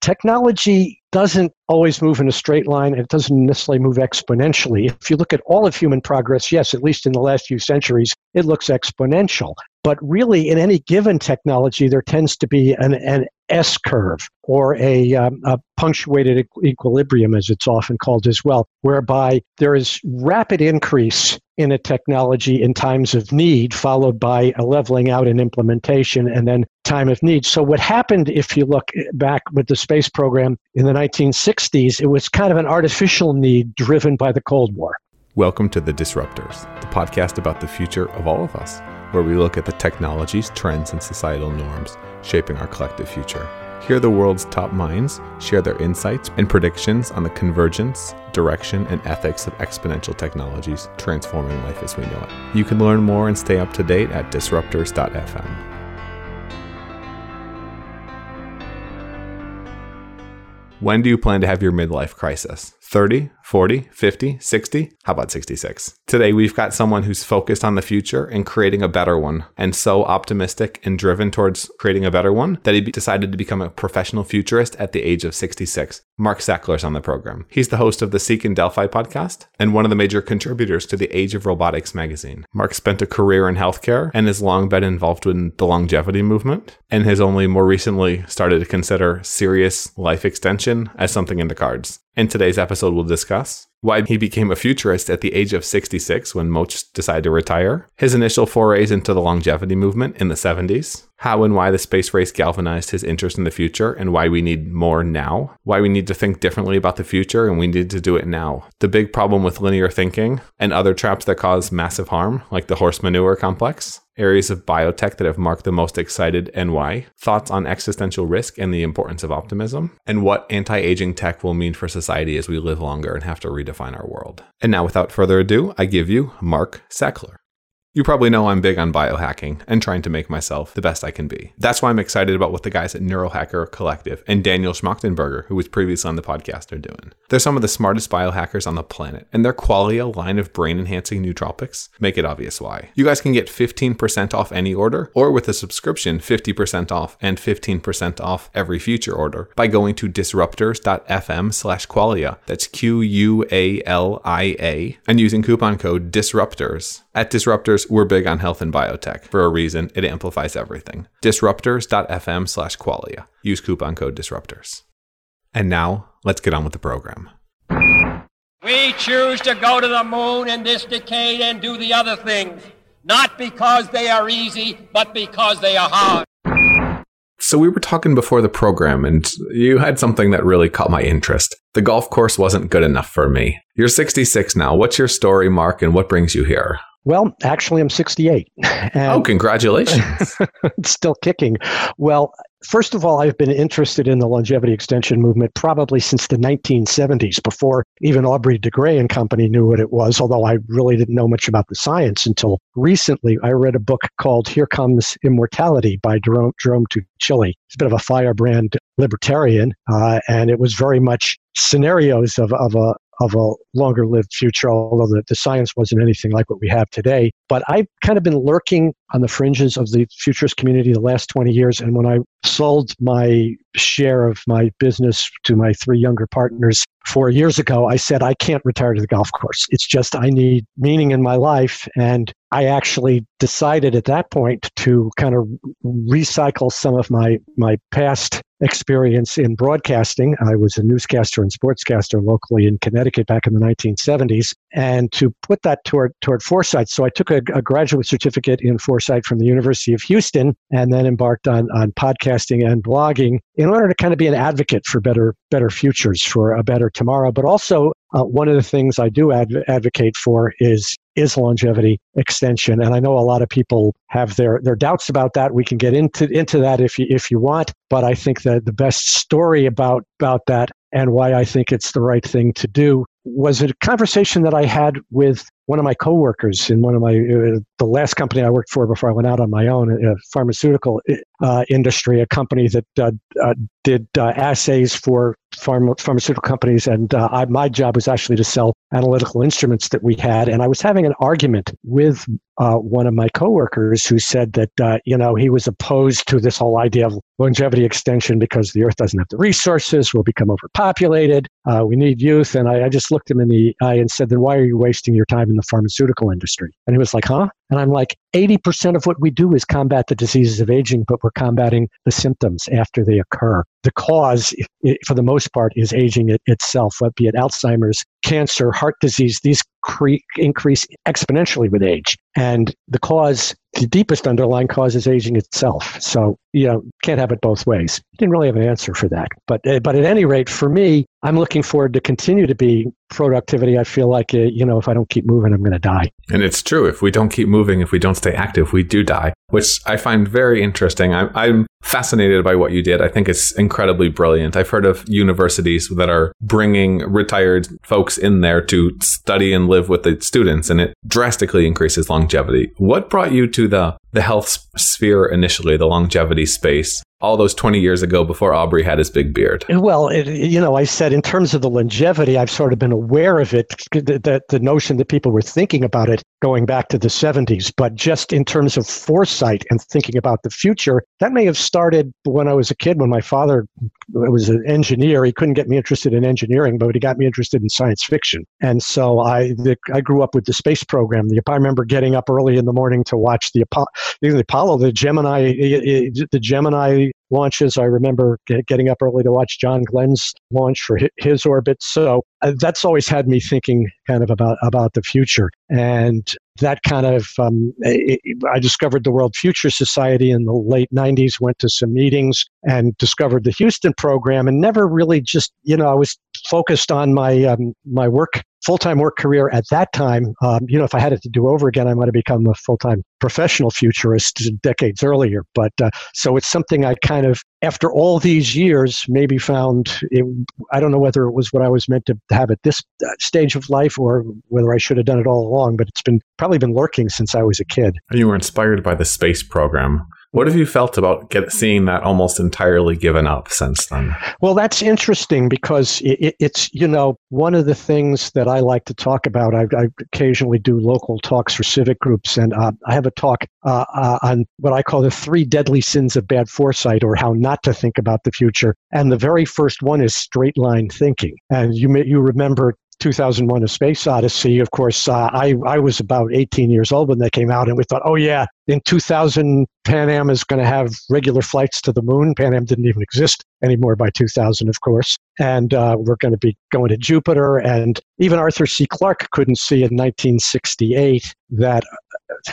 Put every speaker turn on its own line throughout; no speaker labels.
technology doesn't always move in a straight line and it doesn't necessarily move exponentially. If you look at all of human progress, yes, at least in the last few centuries, it looks exponential. But really, in any given technology, there tends to be an, an S curve or a, um, a punctuated equilibrium, as it's often called as well, whereby there is rapid increase in a technology in times of need, followed by a leveling out in implementation and then time of need. So, what happened if you look back with the space program in the 1960s, it was kind of an artificial need driven by the Cold War.
Welcome to The Disruptors, the podcast about the future of all of us where we look at the technologies, trends, and societal norms shaping our collective future. Hear the world's top minds share their insights and predictions on the convergence, direction, and ethics of exponential technologies transforming life as we know it. You can learn more and stay up to date at disruptors.fm. When do you plan to have your midlife crisis? 30, 40, 50, 60? How about 66? Today, we've got someone who's focused on the future and creating a better one, and so optimistic and driven towards creating a better one that he decided to become a professional futurist at the age of 66. Mark Sackler's on the program. He's the host of the Seeking Delphi podcast and one of the major contributors to the Age of Robotics magazine. Mark spent a career in healthcare and has long been involved in the longevity movement and has only more recently started to consider serious life extension as something in the cards. In today's episode, we'll discuss why he became a futurist at the age of 66 when Mark decided to retire, his initial forays into the longevity movement in the 70s, how and why the space race galvanized his interest in the future and why we need more now, why we need to think differently about the future and we need to do it now, the big problem with linear thinking and other traps that cause massive harm, like the horse manure complex, areas of biotech that have marked the most excited and why, thoughts on existential risk and the importance of optimism, and what anti aging tech will mean for society as we live longer and have to redefine our world. And now, without further ado, I give you Mark Sackler. You probably know I'm big on biohacking and trying to make myself the best I can be. That's why I'm excited about what the guys at Neurohacker Collective and Daniel Schmachtenberger, who was previously on the podcast, are doing. They're some of the smartest biohackers on the planet, and their Qualia line of brain enhancing nootropics make it obvious why. You guys can get 15% off any order, or with a subscription, 50% off and 15% off every future order by going to disruptors.fm slash qualia. That's Q U A L I A, and using coupon code DISRUPTORS. At Disruptors, we're big on health and biotech. For a reason, it amplifies everything. Disruptors.fm slash qualia. Use coupon code disruptors. And now, let's get on with the program.
We choose to go to the moon in this decade and do the other things, not because they are easy, but because they are hard.
So we were talking before the program and you had something that really caught my interest. The golf course wasn't good enough for me. You're 66 now. What's your story, Mark, and what brings you here?
Well, actually, I'm 68.
oh, congratulations.
still kicking. Well, first of all, I've been interested in the longevity extension movement probably since the 1970s, before even Aubrey de Grey and company knew what it was, although I really didn't know much about the science until recently. I read a book called Here Comes Immortality by Jerome, Jerome Tuccille. He's a bit of a firebrand libertarian, uh, and it was very much scenarios of, of a of a longer lived future, although the, the science wasn't anything like what we have today. But I've kind of been lurking on the fringes of the futurist community the last 20 years. And when I sold my share of my business to my three younger partners four years ago, I said, I can't retire to the golf course. It's just I need meaning in my life. And I actually decided at that point to kind of recycle some of my, my past experience in broadcasting. I was a newscaster and sportscaster locally in Connecticut back in the 1970s, and to put that toward toward foresight. So I took a, a graduate certificate in foresight from the University of Houston, and then embarked on on podcasting and blogging in order to kind of be an advocate for better better futures, for a better tomorrow. But also, uh, one of the things I do adv- advocate for is is longevity extension. And I know a lot of people have their, their doubts about that. We can get into, into that if you, if you want. But I think that the best story about, about that and why I think it's the right thing to do was a conversation that I had with one of my coworkers in one of my uh, the last company I worked for before I went out on my own, a pharmaceutical uh, industry, a company that uh, uh did uh, assays for pharma, pharmaceutical companies, and uh, I, my job was actually to sell analytical instruments that we had. And I was having an argument with uh, one of my coworkers who said that uh, you know he was opposed to this whole idea of longevity extension because the Earth doesn't have the resources, we'll become overpopulated, uh, we need youth. And I, I just looked him in the eye and said, "Then why are you wasting your time in the pharmaceutical industry?" And he was like, "Huh?" And I'm like, 80% of what we do is combat the diseases of aging, but we're combating the symptoms after they occur. The cause, for the most part, is aging it itself, be it Alzheimer's, cancer, heart disease. These cre- increase exponentially with age. And the cause, the deepest underlying cause is aging itself. So, you know, can't have it both ways. Didn't really have an answer for that. But, uh, but at any rate, for me, I'm looking forward to continue to be productivity. I feel like, uh, you know, if I don't keep moving, I'm going to die.
And it's true. If we don't keep moving, if we don't stay active, we do die, which I find very interesting. I'm, I'm fascinated by what you did. I think it's incredibly brilliant. I've heard of universities that are bringing retired folks in there to study and live with the students, and it drastically increases longevity. What brought you to the the health sphere initially, the longevity space? All those 20 years ago before Aubrey had his big beard?
Well, it, you know, I said in terms of the longevity, I've sort of been aware of it, that the notion that people were thinking about it going back to the 70s. But just in terms of foresight and thinking about the future, that may have started when I was a kid, when my father was an engineer. He couldn't get me interested in engineering, but he got me interested in science fiction. And so I, the, I grew up with the space program. The, I remember getting up early in the morning to watch the Apollo, the Apollo, the Gemini, the Gemini launches. I remember getting up early to watch John Glenn's launch for his orbit. So uh, that's always had me thinking kind of about about the future. And that kind of um, I discovered the World Future Society in the late 90s, went to some meetings and discovered the Houston program, and never really just you know I was focused on my um, my work full-time work career at that time um, you know if i had it to do over again i might have become a full-time professional futurist decades earlier. But uh, so it's something i kind of after all these years maybe found it, i don't know whether it was what i was meant to have at this uh, stage of life or whether i should have done it all along but it's been probably been lurking since i was a kid.
You were inspired by the space program what have you felt about get, seeing that almost entirely given up since then?
Well, that's interesting because it, it's, you know, one of the things that I like to talk about. I, I occasionally do local talks for civic groups, and uh, I have a talk uh, uh, on what I call the three deadly sins of bad foresight or how not to think about the future. And the very first one is straight line thinking. And you may, you remember 2001 A Space Odyssey, of course, uh, I, I was about 18 years old when they came out, and we thought, oh, yeah, in 2000, Pan Am is going to have regular flights to the moon. Pan Am didn't even exist anymore by 2000, of course. And uh, we're going to be going to Jupiter. And even Arthur C. Clarke couldn't see in 1968 that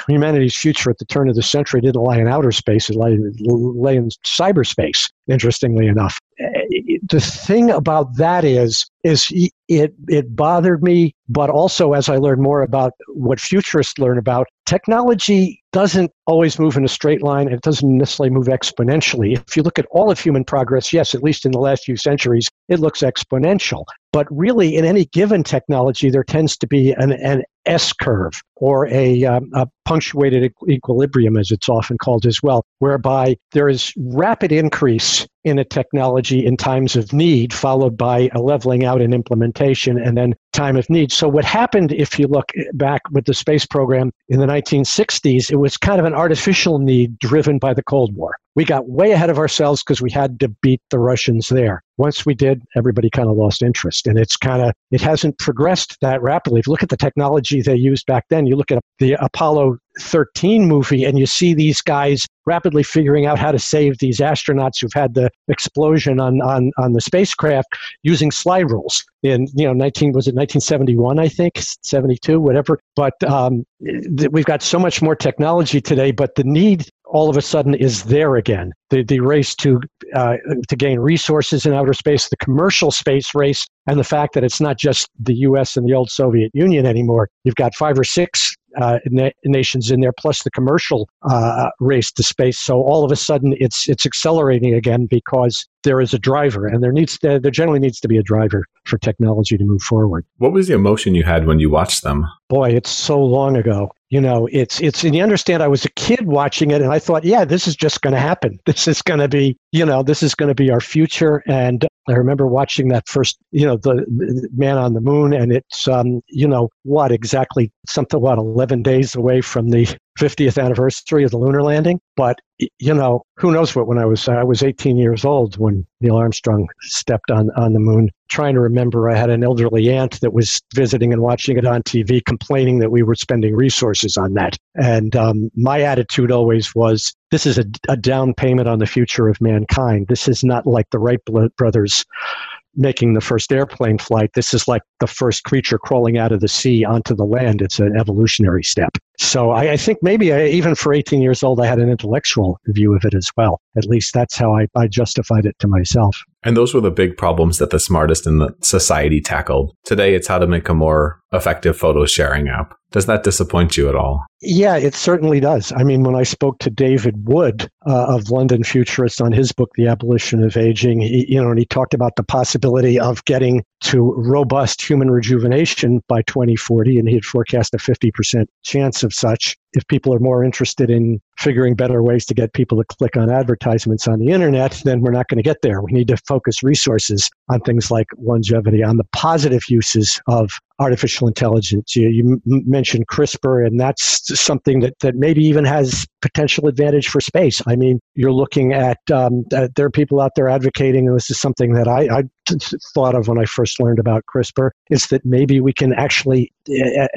humanity's future at the turn of the century didn't lie in outer space, it lay, lay in cyberspace, interestingly enough. The thing about that is, is it, it bothered me, but also as I learned more about what futurists learn about, technology doesn't always move in a straight line. It doesn't necessarily move exponentially. If you look at all of human progress, yes, at least in the last few centuries, it looks exponential. But really, in any given technology, there tends to be an, an S curve or a, um, a punctuated equilibrium, as it's often called as well, whereby there is rapid increase in a technology in times of need, followed by a leveling out in implementation and then time of need. So, what happened, if you look back with the space program in the 1960s, it was kind of an artificial need driven by the Cold War. We got way ahead of ourselves because we had to beat the Russians there. Once we did, everybody kind of lost interest. And it's kind of, it hasn't progressed that rapidly. If you look at the technology they used back then, you look at the Apollo 13 movie and you see these guys rapidly figuring out how to save these astronauts who've had the explosion on, on, on the spacecraft using slide rules in you know 19 was it 1971 i think 72 whatever but um, we've got so much more technology today but the need all of a sudden is there again. The, the race to, uh, to gain resources in outer space, the commercial space race, and the fact that it's not just the US and the old Soviet Union anymore. You've got five or six uh, na- nations in there, plus the commercial uh, race to space. So all of a sudden, it's it's accelerating again because there is a driver, and there needs to, there generally needs to be a driver for technology to move forward.
What was the emotion you had when you watched them?
Boy, it's so long ago. You know, it's it's and you understand I was a kid watching it and I thought, yeah, this is just going to happen. This is going to be, you know, this is going to be our future and I remember watching that first, you know, the man on the moon, and it's, um, you know, what exactly something what 11 days away from the 50th anniversary of the lunar landing. But you know, who knows what? When I was I was 18 years old when Neil Armstrong stepped on on the moon. Trying to remember, I had an elderly aunt that was visiting and watching it on TV, complaining that we were spending resources on that. And um, my attitude always was, this is a, a down payment on the future of mankind. This is not like the Wright brothers making the first airplane flight. This is like the first creature crawling out of the sea onto the land. It's an evolutionary step. So I, I think maybe I, even for 18 years old, I had an intellectual view of it as well. At least that's how I, I justified it to myself.
And those were the big problems that the smartest in the society tackled. Today, it's how to make a more effective photo sharing app. Does that disappoint you at all?
Yeah, it certainly does. I mean, when I spoke to David Wood uh, of London Futurists on his book, The Abolition of Aging, he, you know, and he talked about the possibility of getting to robust human rejuvenation by 2040, and he had forecast a 50% chance of such if people are more interested in figuring better ways to get people to click on advertisements on the internet, then we're not going to get there. We need to focus resources on things like longevity, on the positive uses of artificial intelligence. You, you mentioned CRISPR, and that's something that, that maybe even has potential advantage for space. I mean, you're looking at, um, there are people out there advocating, and this is something that I, I thought of when I first learned about CRISPR, is that maybe we can actually uh,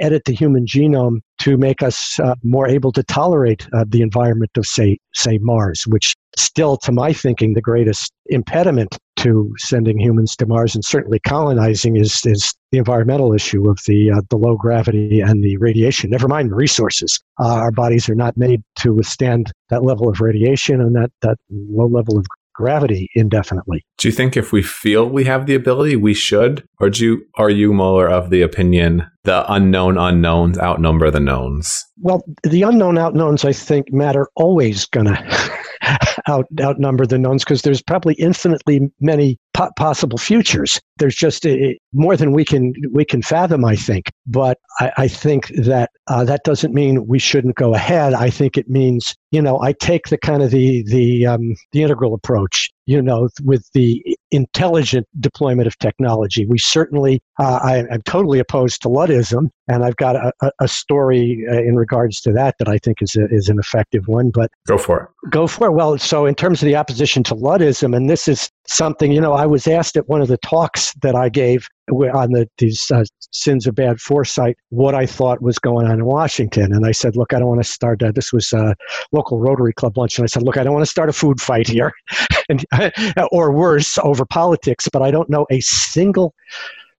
edit the human genome to make us uh, more able to tolerate uh, the environment of, say, say Mars, which still, to my thinking, the greatest impediment to sending humans to Mars and certainly colonizing is, is the environmental issue of the, uh, the low gravity and the radiation. Never mind the resources. Uh, our bodies are not made to withstand that level of radiation and that, that low level of gravity indefinitely.
Do you think if we feel we have the ability, we should? Or do you, are you more of the opinion the unknown unknowns outnumber the knowns?
Well, the unknown outknowns, I think, matter always going to out, outnumber the knowns because there's probably infinitely many po- possible futures. There's just a, more than we can we can fathom, I think. But I, I think that uh, that doesn't mean we shouldn't go ahead. I think it means you know I take the kind of the the um, the integral approach. You know, with the intelligent deployment of technology. We certainly, uh, I, am totally opposed to Luddism, and I've got a, a story uh, in regards to that that I think is a, is an effective one. But
go for it.
Go for it. Well, so in terms of the opposition to Luddism, and this is something you know, I was asked at one of the talks that I gave on the, these uh, sins of bad foresight what I thought was going on in Washington. And I said, look, I don't want to start, uh, this was a local Rotary Club lunch. And I said, look, I don't want to start a food fight here and, or worse over politics, but I don't know a single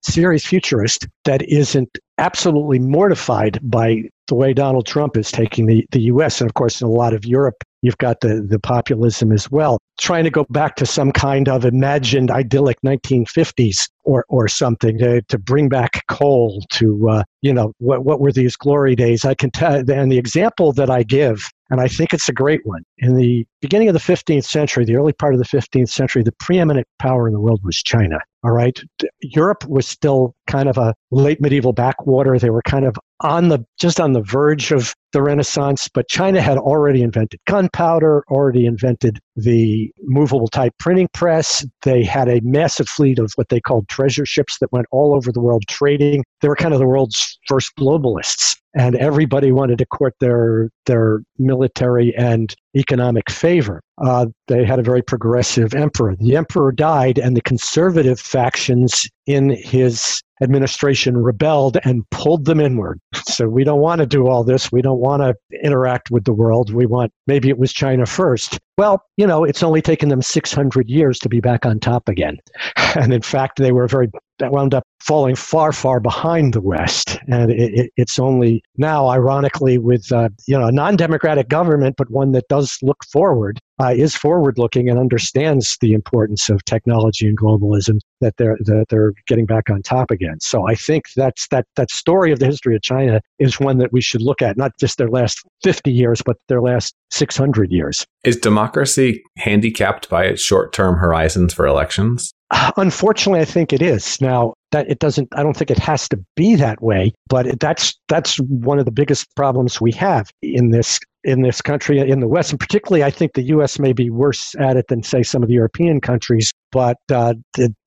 serious futurist that isn't absolutely mortified by the way Donald Trump is taking the, the U.S. And of course, in a lot of Europe, you've got the, the populism as well. Trying to go back to some kind of imagined idyllic 1950s or, or something to, to bring back coal to, uh, you know, what, what were these glory days? I can tell, and the example that I give and I think it's a great one. In the beginning of the 15th century, the early part of the 15th century, the preeminent power in the world was China. All right. Europe was still kind of a late medieval backwater. They were kind of on the just on the verge of the Renaissance, but China had already invented gunpowder, already invented the movable type printing press. They had a massive fleet of what they called treasure ships that went all over the world trading. They were kind of the world's first globalists and everybody wanted to court their their military and economic favor. Uh, they had a very progressive emperor. The emperor died, and the conservative factions in his administration rebelled and pulled them inward. So we don't want to do all this. We don't want to interact with the world. We want maybe it was China first. Well, you know, it's only taken them 600 years to be back on top again. And in fact, they were very that wound up falling far, far behind the West. And it, it, it's only now, ironically, with uh, you know a non-democratic government, but one that does look forward, uh, is forward-looking and understands the importance of technology and globalism, that they're that they're getting back on top again. So I think that's that that story of the history of China is one that we should look at, not just their last 50 years, but their last 600 years.
Is democracy handicapped by its short-term horizons for elections?
Unfortunately, I think it is. Now, that it doesn't i don't think it has to be that way but that's that's one of the biggest problems we have in this in this country in the west and particularly i think the us may be worse at it than say some of the european countries but uh,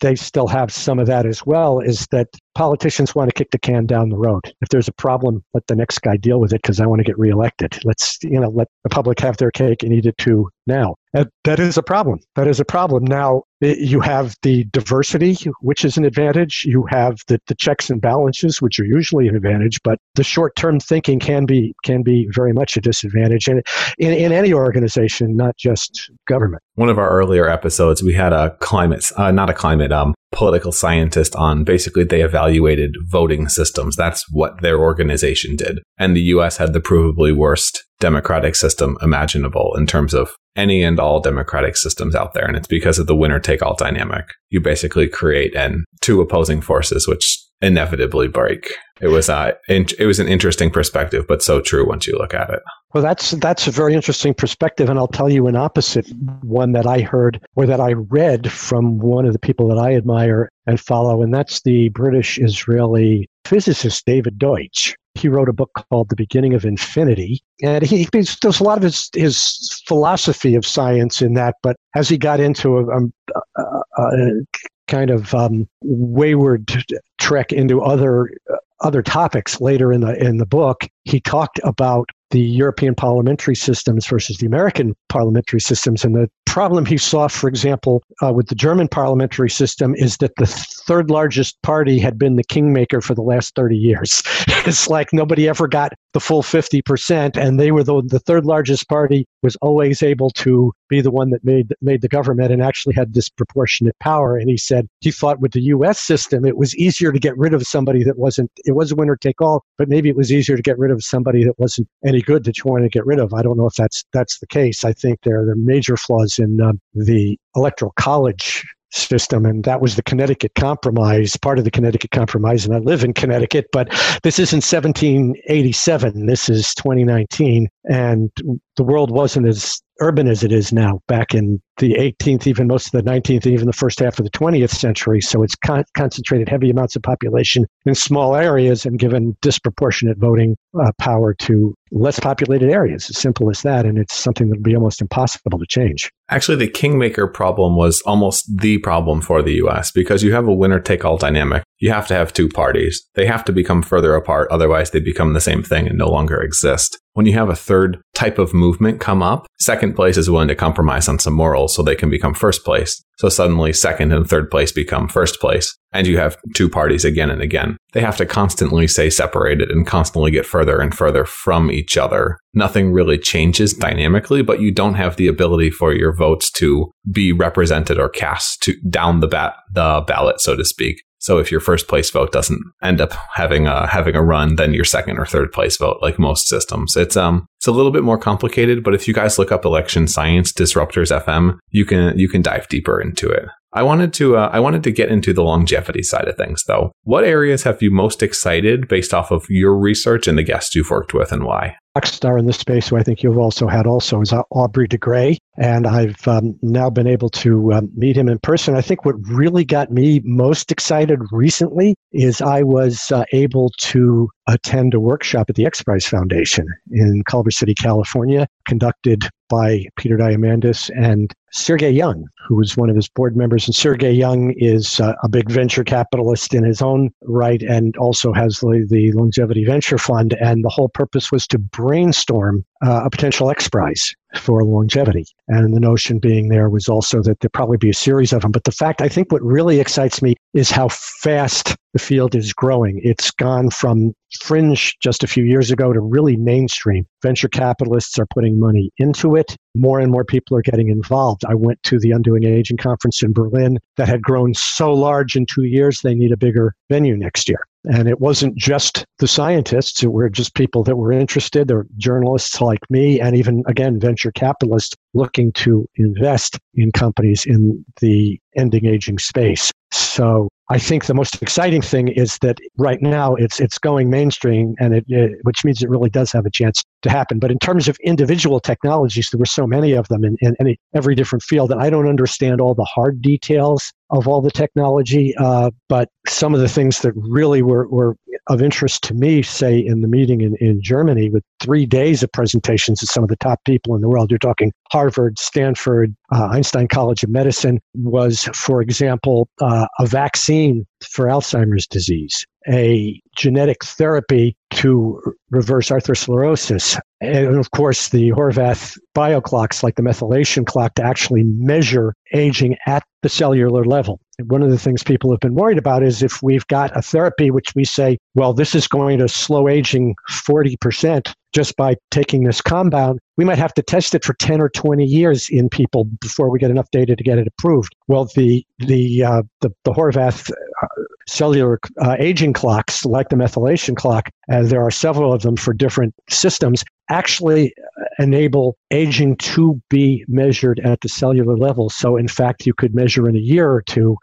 they still have some of that as well is that politicians want to kick the can down the road if there's a problem let the next guy deal with it because i want to get reelected let's you know let the public have their cake and eat it too now that is a problem. That is a problem. Now, you have the diversity, which is an advantage. You have the, the checks and balances, which are usually an advantage, but the short term thinking can be can be very much a disadvantage in, in, in any organization, not just government.
One of our earlier episodes, we had a climate, uh, not a climate, um, political scientist on basically they evaluated voting systems. That's what their organization did. And the US had the provably worst democratic system imaginable in terms of any and all democratic systems out there. And it's because of the winner take all dynamic. You basically create and two opposing forces, which inevitably break. It was uh, it was an interesting perspective, but so true once you look at it.
Well, that's that's a very interesting perspective, and I'll tell you an opposite one that I heard or that I read from one of the people that I admire and follow, and that's the British Israeli physicist David Deutsch. He wrote a book called The Beginning of Infinity, and he there's a lot of his his philosophy of science in that, but as he got into a, a, a, a kind of um, wayward trek into other uh, other topics later in the in the book, he talked about the European parliamentary systems versus the American parliamentary systems. And the problem he saw, for example, uh, with the German parliamentary system is that the third largest party had been the kingmaker for the last 30 years. it's like nobody ever got the full 50%, and they were the, the third largest party was always able to be the one that made made the government and actually had disproportionate power. And he said he thought with the U.S. system, it was easier to get rid of somebody that wasn't. It was a winner take all, but maybe it was easier to get rid of somebody that wasn't any good that you wanted to get rid of. I don't know if that's that's the case. I think there are the major flaws in um, the electoral college system, and that was the Connecticut Compromise, part of the Connecticut Compromise. And I live in Connecticut, but this isn't 1787. This is 2019, and the world wasn't as urban as it is now back in the 18th, even most of the 19th, even the first half of the 20th century. So it's con- concentrated heavy amounts of population in small areas and given disproportionate voting uh, power to less populated areas. As simple as that. And it's something that would be almost impossible to change.
Actually, the kingmaker problem was almost the problem for the US because you have a winner take all dynamic. You have to have two parties. They have to become further apart. Otherwise, they become the same thing and no longer exist. When you have a third type of movement come up, second place is willing to compromise on some morals so they can become first place. So suddenly second and third place become first place. And you have two parties again and again. They have to constantly stay separated and constantly get further and further from each other. Nothing really changes dynamically, but you don't have the ability for your votes to be represented or cast to down the bat, the ballot, so to speak. So if your first place vote doesn't end up having a having a run, then your second or third place vote, like most systems. It's um it's a little bit more complicated, but if you guys look up election science disruptors FM, you can you can dive deeper into it. I wanted to uh, I wanted to get into the longevity side of things though. What areas have you most excited based off of your research and the guests you've worked with and why?
star in this space who I think you've also had also is Aubrey de Grey. And I've um, now been able to um, meet him in person. I think what really got me most excited recently is I was uh, able to attend a workshop at the X Prize Foundation in Culver City, California, conducted by Peter Diamandis and Sergey Young, who was one of his board members. And Sergey Young is uh, a big venture capitalist in his own right and also has the, the Longevity Venture Fund. And the whole purpose was to brainstorm uh, a potential X Prize for longevity. And the notion being there was also that there'd probably be a series of them. But the fact, I think what really excites me is how fast the field is growing. It's gone from fringe just a few years ago to really mainstream. Venture capitalists are putting money into it. More and more people are getting involved. I went to the Undoing Aging conference in Berlin that had grown so large in two years, they need a bigger venue next year. And it wasn't just the scientists, it were just people that were interested. There were journalists like me, and even, again, venture capitalists looking to invest in companies in the ending aging space. So I think the most exciting thing is that right now it's it's going mainstream, and it, it, which means it really does have a chance to happen. But in terms of individual technologies, there were so many of them in, in any every different field that I don't understand all the hard details of all the technology. Uh, but some of the things that really were, were of interest to me, say in the meeting in, in Germany with three days of presentations of some of the top people in the world, you're talking Harvard, Stanford, uh, Einstein College of Medicine, was, for example, uh, a vaccine for Alzheimer's disease, a genetic therapy to reverse atherosclerosis, and of course the Horvath bioclocks like the methylation clock to actually measure aging at the cellular level. And one of the things people have been worried about is if we've got a therapy which we say, well, this is going to slow aging 40%, just by taking this compound, we might have to test it for 10 or 20 years in people before we get enough data to get it approved. Well, the the uh, the, the Horvath uh, cellular uh, aging clocks, like the methylation clock, and there are several of them for different systems, actually uh, enable aging to be measured at the cellular level. So, in fact, you could measure in a year or two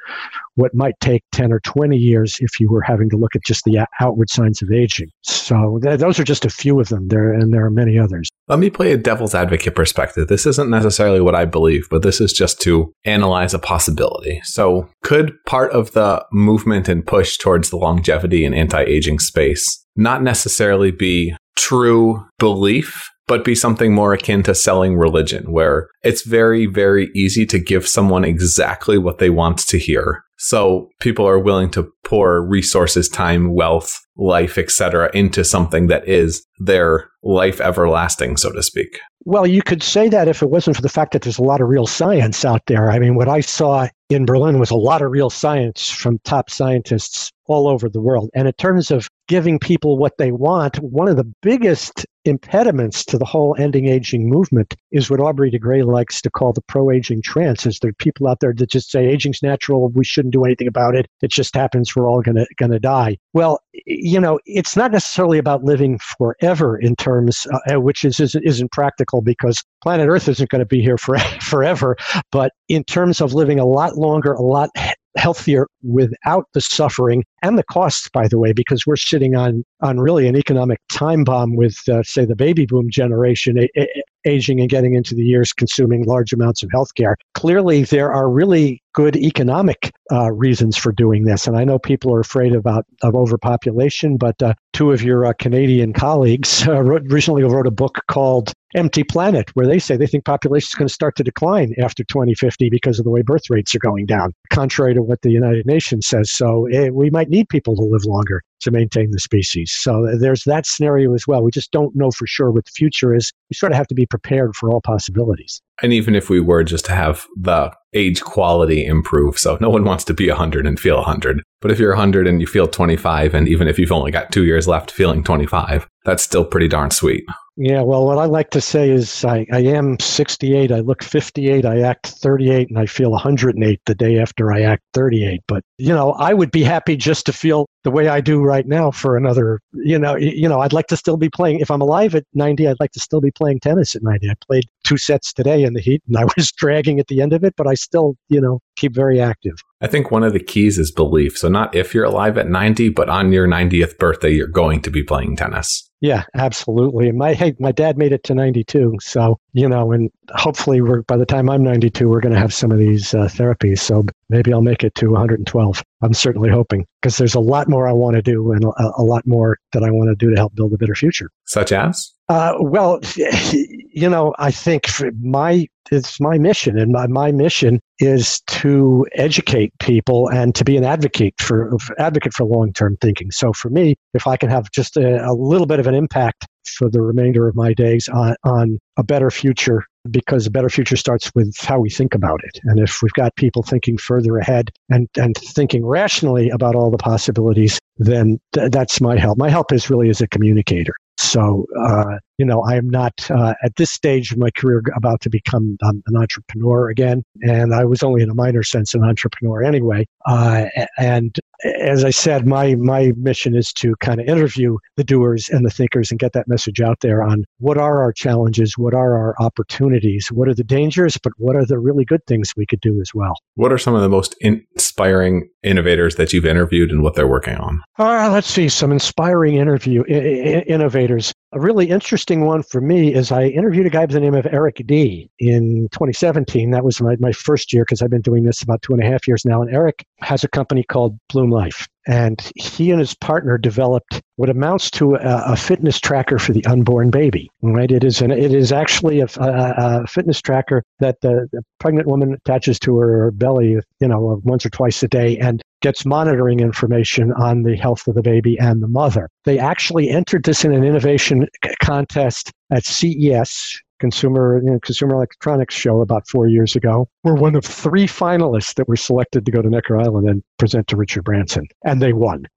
what might take 10 or 20 years if you were having to look at just the outward signs of aging. So, th- those are just a few of them there, and there are many others.
Let me play a devil's advocate perspective. This isn't necessarily what I believe, but this is just to analyze a possibility. So, could part of the movement and push towards the longevity and anti aging space not necessarily be true belief, but be something more akin to selling religion, where it's very, very easy to give someone exactly what they want to hear. So people are willing to pour resources, time, wealth, life, etc., into something that is their life everlasting, so to speak.
Well, you could say that if it wasn't for the fact that there's a lot of real science out there. I mean, what I saw in Berlin was a lot of real science from top scientists all over the world. And in terms of giving people what they want, one of the biggest impediments to the whole ending aging movement is what Aubrey de Grey likes to call the pro aging trance. Is there people out there that just say aging's natural, we shouldn't do anything about it, it just happens, we're all gonna gonna die. Well, you know, it's not necessarily about living forever in terms, uh, which is, is isn't practical because planet Earth isn't going to be here for, forever. But in terms of living a lot longer, a lot healthier without the suffering and the costs, by the way, because we're sitting on, on really an economic time bomb with, uh, say, the baby boom generation. A- a- aging and getting into the years consuming large amounts of healthcare. Clearly, there are really good economic uh, reasons for doing this. And I know people are afraid about of overpopulation, but uh, two of your uh, Canadian colleagues uh, wrote, recently wrote a book called Empty Planet, where they say they think population is going to start to decline after 2050 because of the way birth rates are going down, contrary to what the United Nations says. So eh, we might need people to live longer to maintain the species. So uh, there's that scenario as well. We just don't know for sure what the future is. We sort of have to be prepared for all possibilities.
And even if we were just to have the age quality improve, so no one wants to be 100 and feel 100. But if you're 100 and you feel 25, and even if you've only got two years left feeling 25, that's still pretty darn sweet.
Yeah, well, what I like to say is I, I am 68. I look 58. I act 38, and I feel 108 the day after I act 38. But, you know, I would be happy just to feel the way I do right now for another, you know, you know, I'd like to still be playing. If I'm alive at 90, I'd like to still be playing tennis at 90. I played two sets today in the heat, and I was dragging at the end of it, but I still, you know, keep very active.
I think one of the keys is belief. So, not if you're alive at 90, but on your 90th birthday, you're going to be playing tennis.
Yeah, absolutely. My hey, my dad made it to 92, so you know, and hopefully, we're by the time I'm 92, we're going to have some of these uh, therapies. So maybe I'll make it to 112. I'm certainly hoping because there's a lot more I want to do and a, a, lot more that I want to do to help build a better future.
Such as?
Uh, well, you know, I think my it's my mission, and my, my mission is to educate people and to be an advocate for advocate for long term thinking. So for me, if I can have just a, a little bit of an impact for the remainder of my days on, on a better future because a better future starts with how we think about it. And if we've got people thinking further ahead and, and thinking rationally about all the possibilities, then th- that's my help. My help is really as a communicator. So uh, you know, I am not uh, at this stage of my career about to become um, an entrepreneur again. And I was only in a minor sense an entrepreneur anyway. Uh, and as I said, my my mission is to kind of interview the doers and the thinkers and get that message out there on what are our challenges, what are our opportunities, what are the dangers, but what are the really good things we could do as well.
What are some of the most inspiring innovators that you've interviewed and what they're working on?
Uh, let's see, some inspiring interview I- I- innovators. A really interesting one for me is I interviewed a guy by the name of Eric Dy in 2017. That was my, my first year because I've been doing this about two and a half years now. And Eric has a company called Bloom Life. And he and his partner developed what amounts to a, a fitness tracker for the unborn baby. Right? It is an, it is actually a, a, a fitness tracker that the, the, pregnant woman attaches to her belly, you know, once or twice a day, and gets monitoring information on the health of the baby and the mother. They actually entered this in an innovation contest at CES consumer you know, consumer electronics show about four years ago. We're one of three finalists that were selected to go to Necker Island and present to Richard Branson, and they won.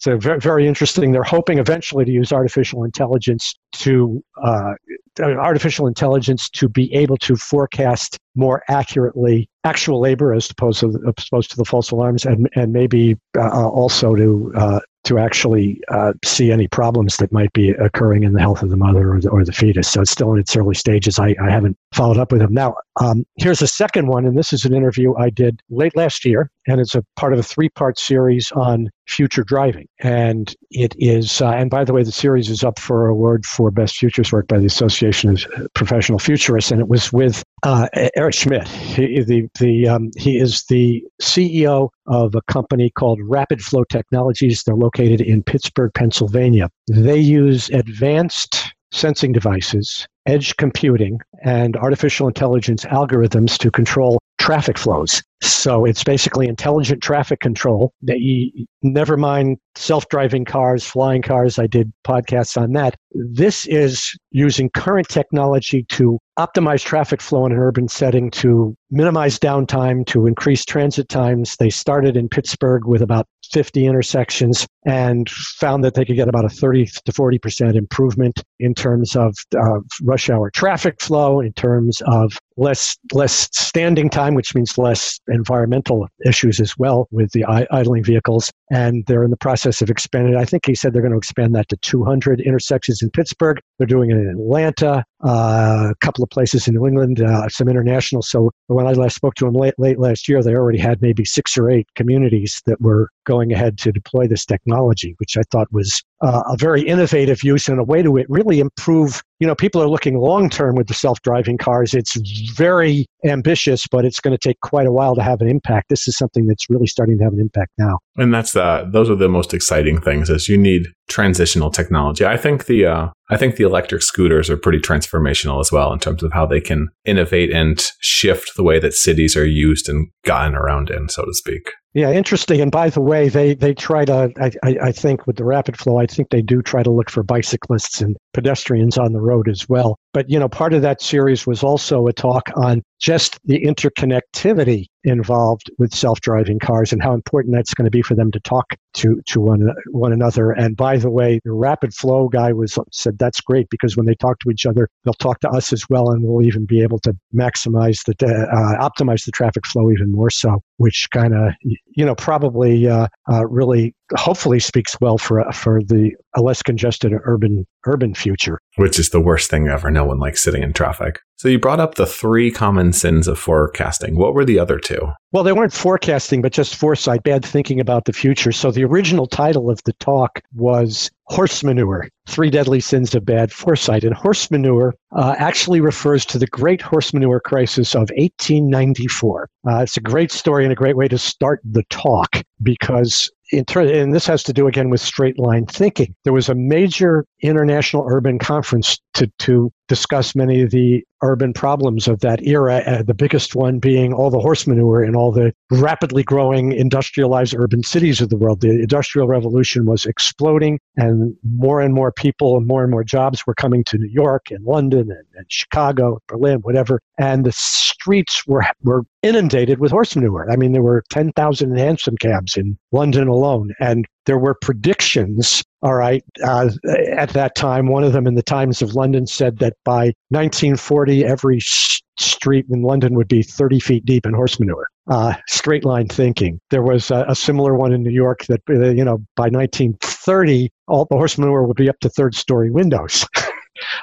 So very, very interesting. They're hoping eventually to use artificial intelligence to uh, artificial intelligence to be able to forecast more accurately actual labor as opposed to, as opposed to the false alarms, and and maybe uh, also to uh, to actually uh, see any problems that might be occurring in the health of the mother or the, or the fetus. So it's still in its early stages. I, I haven't followed up with them. Now, um, here's a second one, and this is an interview I did late last year, and it's a part of a three part series on future driving. And it is, uh, and by the way, the series is up for award for Best Futures Work by the Association of Professional Futurists, and it was with uh, Eric Schmidt. He, the, the, um, he is the CEO of a company called Rapid Flow Technologies. They're located in Pittsburgh, Pennsylvania. They use advanced sensing devices, edge computing, and artificial intelligence algorithms to control traffic flows. So it's basically intelligent traffic control. You, Never mind self driving cars, flying cars. I did podcasts on that. This is using current technology to optimize traffic flow in an urban setting to minimize downtime, to increase transit times. They started in Pittsburgh with about 50 intersections and found that they could get about a 30 to 40% improvement in terms of uh, rush hour traffic flow, in terms of less less standing time, which means less environmental issues as well with the idling vehicles. And they're in the process of expanding. I think he said they're going to expand that to 200 intersections in Pittsburgh. They're doing it in Atlanta, uh, a couple of places in New England, uh, some international. So when I last spoke to them late, late last year, they already had maybe six or eight communities that were going ahead to deploy this technology, which I thought was uh, a very innovative use and a way to really improve. You know, people are looking long term with the self driving cars. It's very ambitious, but it's going to take quite a while to have an impact. This is something that's really starting to have an impact now.
And that's the those are the most exciting things. Is you need transitional technology. I think the uh, I think the electric scooters are pretty transformational as well in terms of how they can innovate and shift the way that cities are used and gotten around in, so to speak.
Yeah, interesting. And by the way, they they try to. I, I, I think with the rapid flow, I think they do try to look for bicyclists and pedestrians on the road as well. But you know, part of that series was also a talk on just the interconnectivity involved with self-driving cars and how important that's going to be for them to talk to to one one another. And by the way, the rapid flow guy was said that's great because when they talk to each other, they'll talk to us as well, and we'll even be able to maximize the uh, optimize the traffic flow even more so, which kind of you know probably uh, uh, really hopefully speaks well for for the a less congested urban urban future.
Which is the worst thing ever. No one likes sitting in traffic. So you brought up the three common sins of forecasting. What were the other two?
Well, they weren't forecasting, but just foresight, bad thinking about the future. So the original title of the talk was Horse Manure Three Deadly Sins of Bad Foresight. And horse manure uh, actually refers to the great horse manure crisis of 1894. Uh, it's a great story and a great way to start the talk because Ter- and this has to do again with straight line thinking. There was a major international urban conference to, to discuss many of the urban problems of that era, uh, the biggest one being all the horse manure in all the rapidly growing industrialized urban cities of the world. The Industrial Revolution was exploding, and more and more people and more and more jobs were coming to New York and London and, and Chicago, Berlin, whatever. And the streets were, were inundated with horse manure. I mean, there were 10,000 hansom cabs in London alone. And there were predictions. All right, uh, at that time, one of them in the Times of London said that by 1940, every sh- street in London would be 30 feet deep in horse manure. Uh, straight line thinking. There was a, a, similar one in New York that, uh, you know, by 1930, all the horse manure would be up to third story windows.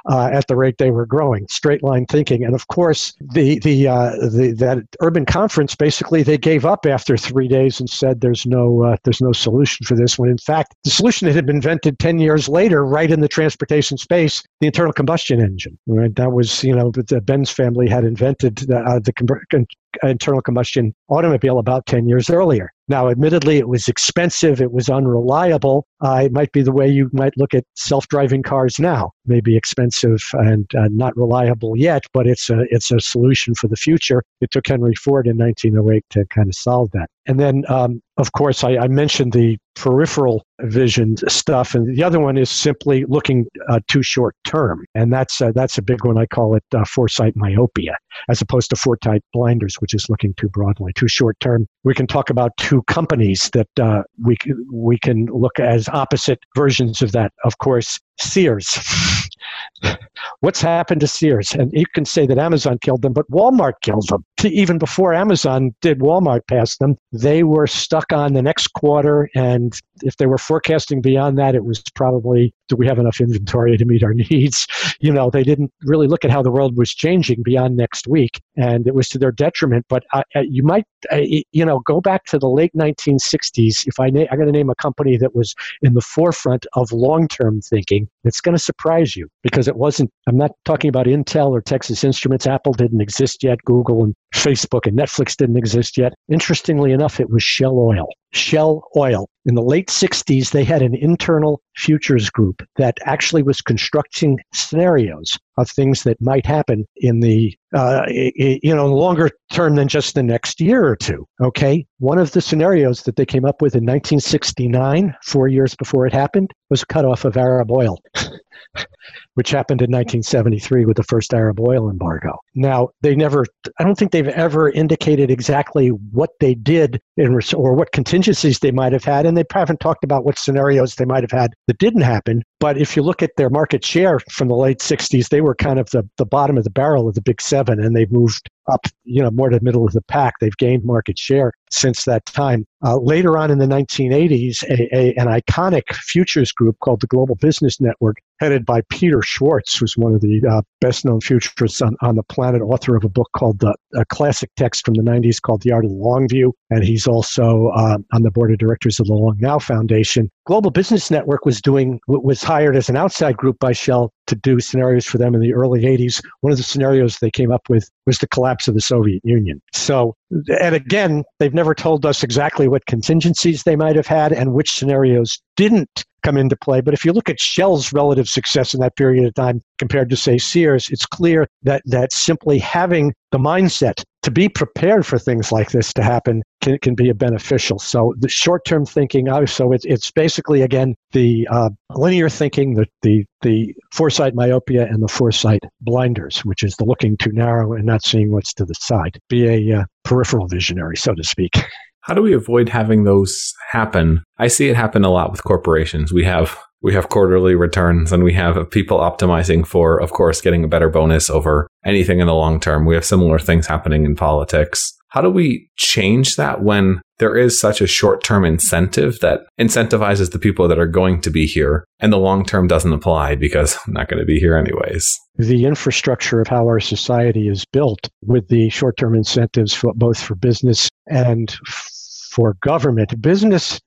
uh, at the rate they were growing. Straight line thinking, and of course, the the, uh, the that urban conference basically they gave up after three days and said there's no uh, there's no solution for this. When in fact, the solution that had been invented ten years later, right in the transportation space, the internal combustion engine. Right, that was you know the Benz family had invented the, uh, the internal combustion automobile about 10 years earlier. Now, admittedly, it was expensive, it was unreliable. Uh, it might be the way you might look at self driving cars now. Maybe expensive and uh, not reliable yet, but it's a, it's a solution for the future. It took Henry Ford in 1908 to kind of solve that. And then, um, of course, I, I, mentioned the peripheral vision stuff, and the other one is simply looking uh, too short term, and that's uh, that's a big one. I call it uh, foresight myopia, as opposed to foresight blinders, which is looking too broadly, too short term. We can talk about two companies that uh, we we can look as opposite versions of that. Of course, Sears. What's happened to Sears? And you can say that Amazon killed them, but Walmart killed them. Even before Amazon did Walmart pass them, they were stuck on the next quarter. And if they were forecasting beyond that, it was probably, do we have enough inventory to meet our needs? You know, they didn't really look at how the world was changing beyond next week. And it was to their detriment. But uh, you might, uh, you know, go back to the late 1960s. If I, na- I got to name a company that was in the forefront of long term thinking, it's going to surprise you because it wasn't, I'm not talking about Intel or Texas Instruments. Apple didn't exist yet. Google and Facebook and Netflix didn't exist yet. Interestingly enough, it was Shell Oil. Shell Oil. In the late 60s, they had an internal futures group that actually was constructing scenarios of things that might happen in the uh, you know longer term than just the next year or two. Okay, one of the scenarios that they came up with in 1969, four years before it happened, was cutoff of Arab oil. which happened in 1973 with the first Arab oil embargo. Now, they never, I don't think they've ever indicated exactly what they did in, or what contingencies they might have had, and they haven't talked about what scenarios they might have had that didn't happen. But if you look at their market share from the late 60s, they were kind of the, the bottom of the barrel of the big seven, and they've moved up, you know, more to the middle of the pack. They've gained market share since that time. Uh, later on in the 1980s, a, a, an iconic futures group called the Global Business Network, headed by Peter Schwartz, who's one of the uh, best known futurists on, on the planet, author of a book called a classic text from the 90s called The Art of Long View. And he's also uh, on the board of directors of the Long Now Foundation. Global Business Network was doing was hired as an outside group by Shell to do scenarios for them in the early 80s. One of the scenarios they came up with was the collapse of the Soviet Union. So, and again, they've never told us exactly what contingencies they might have had and which scenarios didn't come into play. But if you look at Shell's relative success in that period of time compared to, say, Sears, it's clear that, that simply having the mindset to be prepared for things like this to happen can, can be a beneficial. So the short-term thinking, so it's, it's basically, again, the uh, linear thinking, the, the, the foresight myopia, and the foresight blinders, which is the looking too narrow and not seeing what's to the side. Be a uh, peripheral visionary, so to speak.
How do we avoid having those happen? I see it happen a lot with corporations. We have we have quarterly returns and we have people optimizing for, of course, getting a better bonus over anything in the long term. We have similar things happening in politics. How do we change that when there is such a short term incentive that incentivizes the people that are going to be here and the long term doesn't apply because I'm not going to be here anyways?
The infrastructure of how our society is built with the short term incentives for both for business and for government. Business,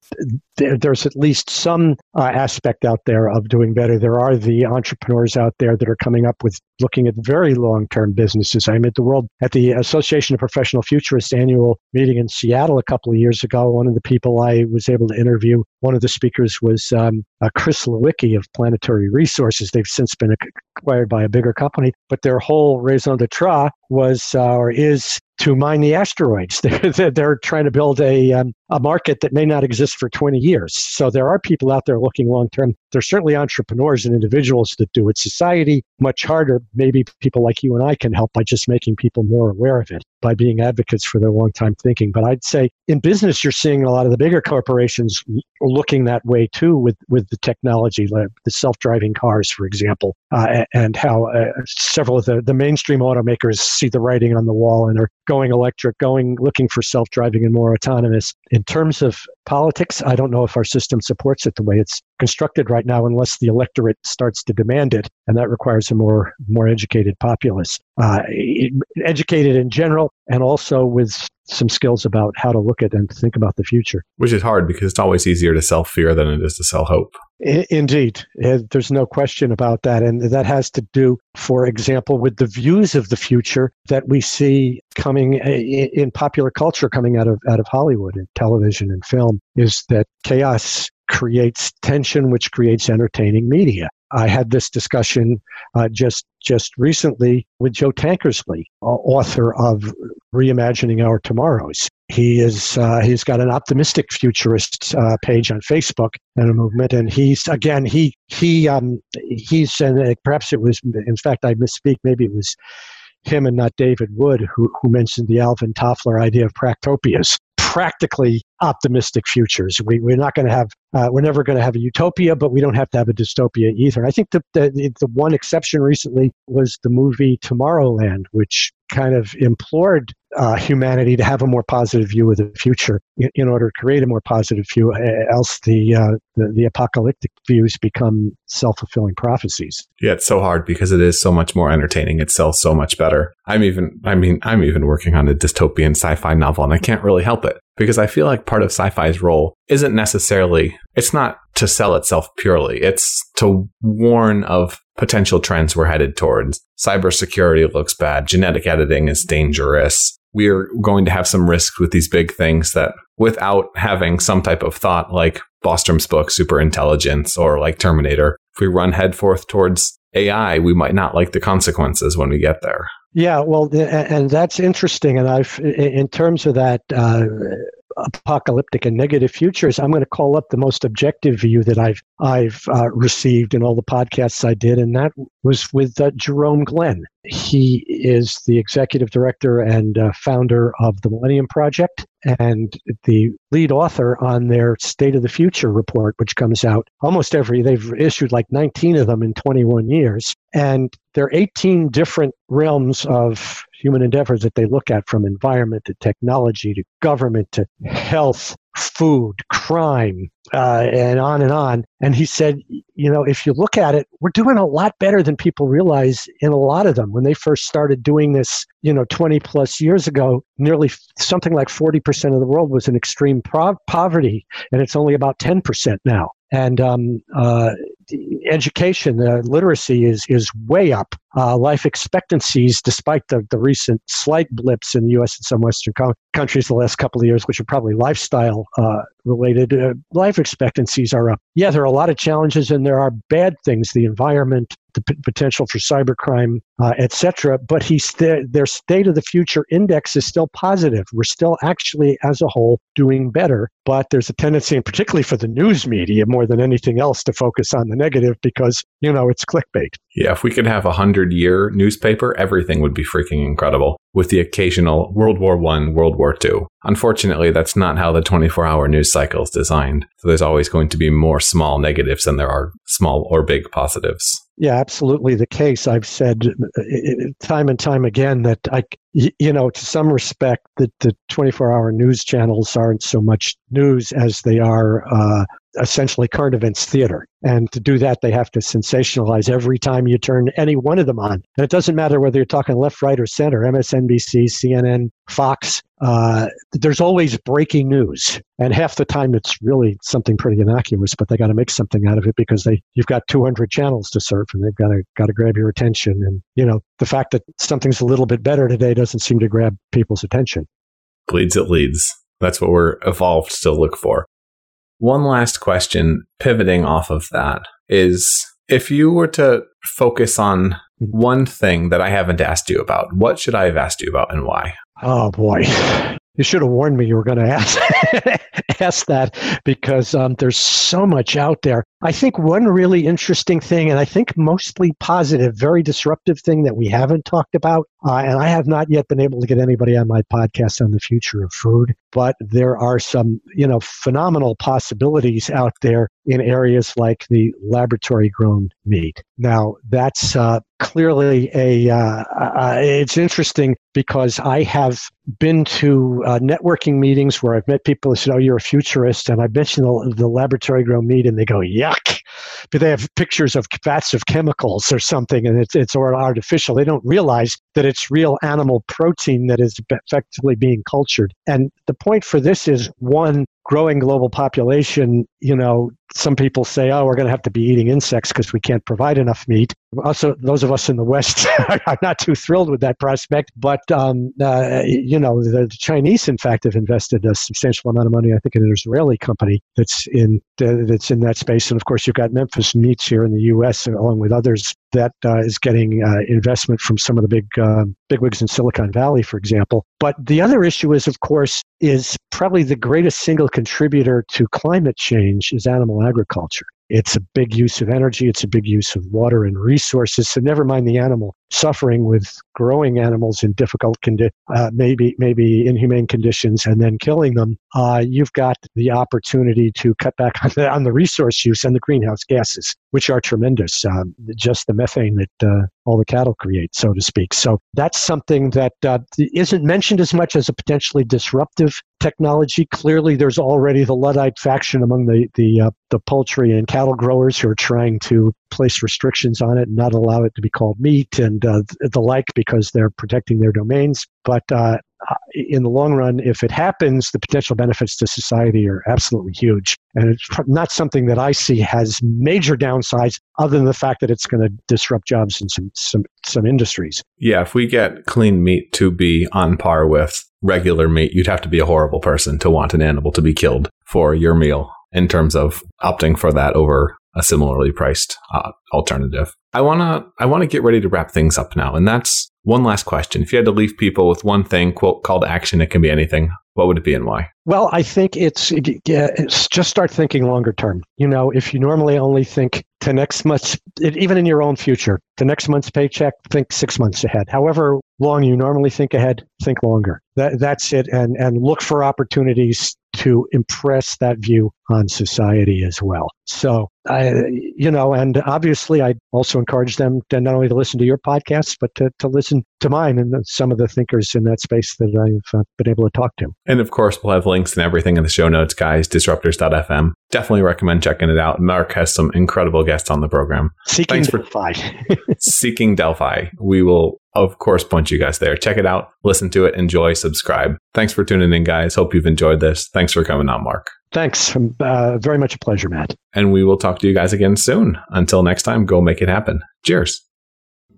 there, there's at least some uh, aspect out there of doing better. There are the entrepreneurs out there that are coming up with looking at very long term businesses. I'm at the World, at the Association of Professional Futurists annual meeting in Seattle a couple of years ago. One of the people I was able to interview, one of the speakers was um, uh, Chris Lewicki of Planetary Resources. They've since been acquired by a bigger company, but their whole raison d'etre was uh, or is to mine the asteroids. They're, they're trying to build a, um, a market that may not exist for 20 years. So there are people out there looking long term. There's certainly entrepreneurs and individuals that do it. Society, much harder. Maybe people like you and I can help by just making people more aware of it, by being advocates for their long time thinking. But I'd say in business, you're seeing a lot of the bigger corporations looking that way too with, with the technology, like the self driving cars, for example, uh, and how uh, several of the, the mainstream automakers see the writing on the wall and are going electric, going looking for self driving and more autonomous. In terms of politics, I don't know if our system supports it the way it's constructed right now, unless the electorate starts to demand it, and that requires a more more educated populace, uh, educated in general, and also with some skills about how to look at and think about the future.
Which is hard because it's always easier to sell fear than it is to sell hope.
Indeed. There's no question about that. And that has to do, for example, with the views of the future that we see coming in popular culture coming out of, out of Hollywood and television and film is that chaos creates tension, which creates entertaining media. I had this discussion uh, just just recently with Joe Tankersley, author of Reimagining Our Tomorrows. He is uh, he's got an optimistic futurist uh, page on Facebook and a movement, and he's again he he um, he's and perhaps it was in fact I misspeak maybe it was him and not David Wood who who mentioned the Alvin Toffler idea of practopias practically optimistic futures. We, we're not going to have, uh, we're never going to have a utopia, but we don't have to have a dystopia either. And I think the, the, the one exception recently was the movie Tomorrowland, which kind of implored uh, humanity to have a more positive view of the future in, in order to create a more positive view. Else, the, uh, the, the apocalyptic views become self fulfilling prophecies.
Yeah, it's so hard because it is so much more entertaining. It sells so much better. I'm even, I mean, I'm even working on a dystopian sci-fi novel, and I can't really help it because I feel like part of sci-fi's role isn't necessarily. It's not to sell itself purely. It's to warn of potential trends we're headed towards. Cybersecurity looks bad. Genetic editing is dangerous we're going to have some risks with these big things that without having some type of thought like Bostrom's book, Super Intelligence, or like Terminator, if we run headforth towards AI, we might not like the consequences when we get there.
Yeah, well, and that's interesting. And I've, in terms of that, uh, apocalyptic and negative futures, I'm going to call up the most objective view that I've I've uh, received in all the podcasts I did, and that was with uh, Jerome Glenn. He is the executive director and uh, founder of the Millennium Project and the lead author on their State of the Future report, which comes out almost every. They've issued like 19 of them in 21 years, and there are 18 different realms of human endeavors that they look at from environment to technology to government to health, food, crime, uh, and on and on. And he said, you know, if you look at it, we're doing a lot better than people realize in a lot of them. When they first started doing this, you know, 20 plus years ago, nearly something like 40% of the world was in extreme poverty, and it's only about 10% now and um, uh, education, uh, literacy is is way up. Uh, life expectancies, despite the, the recent slight blips in the U.S. and some Western co- countries the last couple of years, which are probably lifestyle uh, related, uh, life expectancies are up. Yeah, there are a lot of challenges, and there are bad things. The environment, the p- potential for cybercrime, uh, etc. But he's st- their state of the future index is still positive. We're still actually, as a whole, doing better. But there's a tendency, and particularly for the news media more than anything else, to focus on the negative because you know it's clickbait.
Yeah, if we could have a hundred year newspaper, everything would be freaking incredible. With the occasional World War One, World War Two. Unfortunately, that's not how the 24 hour news cycle is designed. So there's always going to be more small negatives than there are small or big positives.
Yeah, absolutely the case. I've said uh, time and time again that I, you know, to some respect, that the 24-hour news channels aren't so much news as they are uh, essentially current events theater. And to do that, they have to sensationalize every time you turn any one of them on. And it doesn't matter whether you're talking left, right, or center, MSNBC, CNN, Fox, uh, there's always breaking news. And half the time it's really something pretty innocuous, but they got to make something out of it because they you've got 200 channels to serve and they've got to got to grab your attention. And, you know, the fact that something's a little bit better today doesn't seem to grab people's attention.
Bleeds it leads. That's what we're evolved to look for. One last question, pivoting off of that, is if you were to focus on one thing that I haven't asked you about, what should I have asked you about and why?
Oh boy. you should have warned me you were going to ask ask that because um, there's so much out there. I think one really interesting thing, and I think mostly positive, very disruptive thing that we haven't talked about, uh, and I have not yet been able to get anybody on my podcast on the future of food, but there are some, you know, phenomenal possibilities out there in areas like the laboratory grown meat. Now, that's uh, clearly a, uh, uh, it's interesting because I have been to uh, networking meetings where I've met people who said, Oh, you're a futurist. And I mentioned the, the laboratory grown meat, and they go, Yuck. But they have pictures of vats of chemicals or something, and it's, it's artificial. They don't realize that it's real animal protein that is effectively being cultured. And the point for this is one, growing global population, you know, some people say, oh, we're going to have to be eating insects because we can't provide enough meat. Also, those of us in the West are not too thrilled with that prospect. But, um, uh, you know, the, Chinese, in fact, have invested a substantial amount of money, I think, in an Israeli company that's in, uh, that's in that space. And of course, you've got Memphis Meats here in the U.S., along with others, that uh, is getting uh, investment from some of the big uh, bigwigs in Silicon Valley, for example. But the other issue is, of course, is probably the greatest single contributor to climate change is animal agriculture. It's a big use of energy, it's a big use of water and resources. So never mind the animal suffering with growing animals in difficult conditions, uh, maybe maybe inhumane conditions, and then killing them. Uh, you've got the opportunity to cut back on the, on the resource use and the greenhouse gases, which are tremendous. Um, just the methane that uh, all the cattle create, so to speak. So that's something that uh, not mentioned as much as a potentially disruptive technology. Clearly, there's already the Luddite faction among the the uh, the poultry and cattle growers who are trying to place restrictions on it and not allow it to be called meat and uh, the like because they're protecting their domains. But uh, in the long run, if it happens, the potential benefits to society are absolutely huge. And it's not something that I see has major downsides other than the fact that it's going to disrupt jobs in some, some, some industries.
Yeah, if we get clean meat to be on par with regular meat, you'd have to be a horrible person to want an animal to be killed for your meal in terms of opting for that over a similarly priced uh, alternative. I want to I want to get ready to wrap things up now and that's one last question. If you had to leave people with one thing, quote, call to action, it can be anything. What would it be and why?
Well, I think it's, it's just start thinking longer term. You know, if you normally only think to next month's, even in your own future, to next month's paycheck, think six months ahead. However long you normally think ahead, think longer. That, that's it. And, and look for opportunities to impress that view on society as well. So, I, you know, and obviously, I also encourage them to not only to listen to your podcasts, but to, to listen to mine and some of the thinkers in that space that I've uh, been able to talk to.
And of course, we'll have links and everything in the show notes, guys. Disruptors.fm. Definitely recommend checking it out. Mark has some incredible guests on the program.
Seeking Thanks Delphi.
Seeking Delphi. We will of course, point you guys there. Check it out, listen to it, enjoy, subscribe. Thanks for tuning in, guys. Hope you've enjoyed this. Thanks for coming on, Mark.
Thanks. Uh, very much a pleasure, Matt.
And we will talk to you guys again soon. Until next time, go make it happen. Cheers.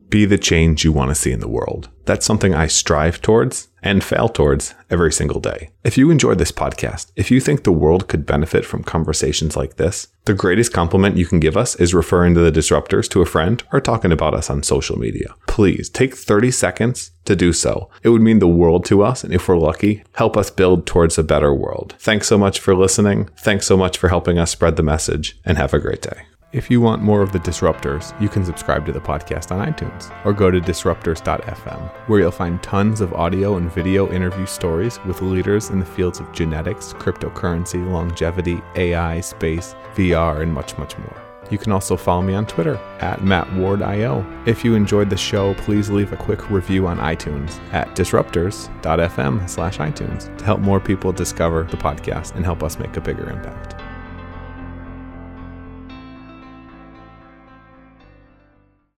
Be the change you want to see in the world. That's something I strive towards and fail towards every single day. If you enjoyed this podcast, if you think the world could benefit from conversations like this, the greatest compliment you can give us is referring to the disruptors to a friend or talking about us on social media. Please take 30 seconds to do so. It would mean the world to us, and if we're lucky, help us build towards a better world. Thanks so much for listening. Thanks so much for helping us spread the message, and have a great day. If you want more of the Disruptors, you can subscribe to the podcast on iTunes or go to disruptors.fm, where you'll find tons of audio and video interview stories with leaders in the fields of genetics, cryptocurrency, longevity, AI, space, VR, and much, much more. You can also follow me on Twitter at MattWardIO. If you enjoyed the show, please leave a quick review on iTunes at disruptors.fm slash iTunes to help more people discover the podcast and help us make a bigger impact.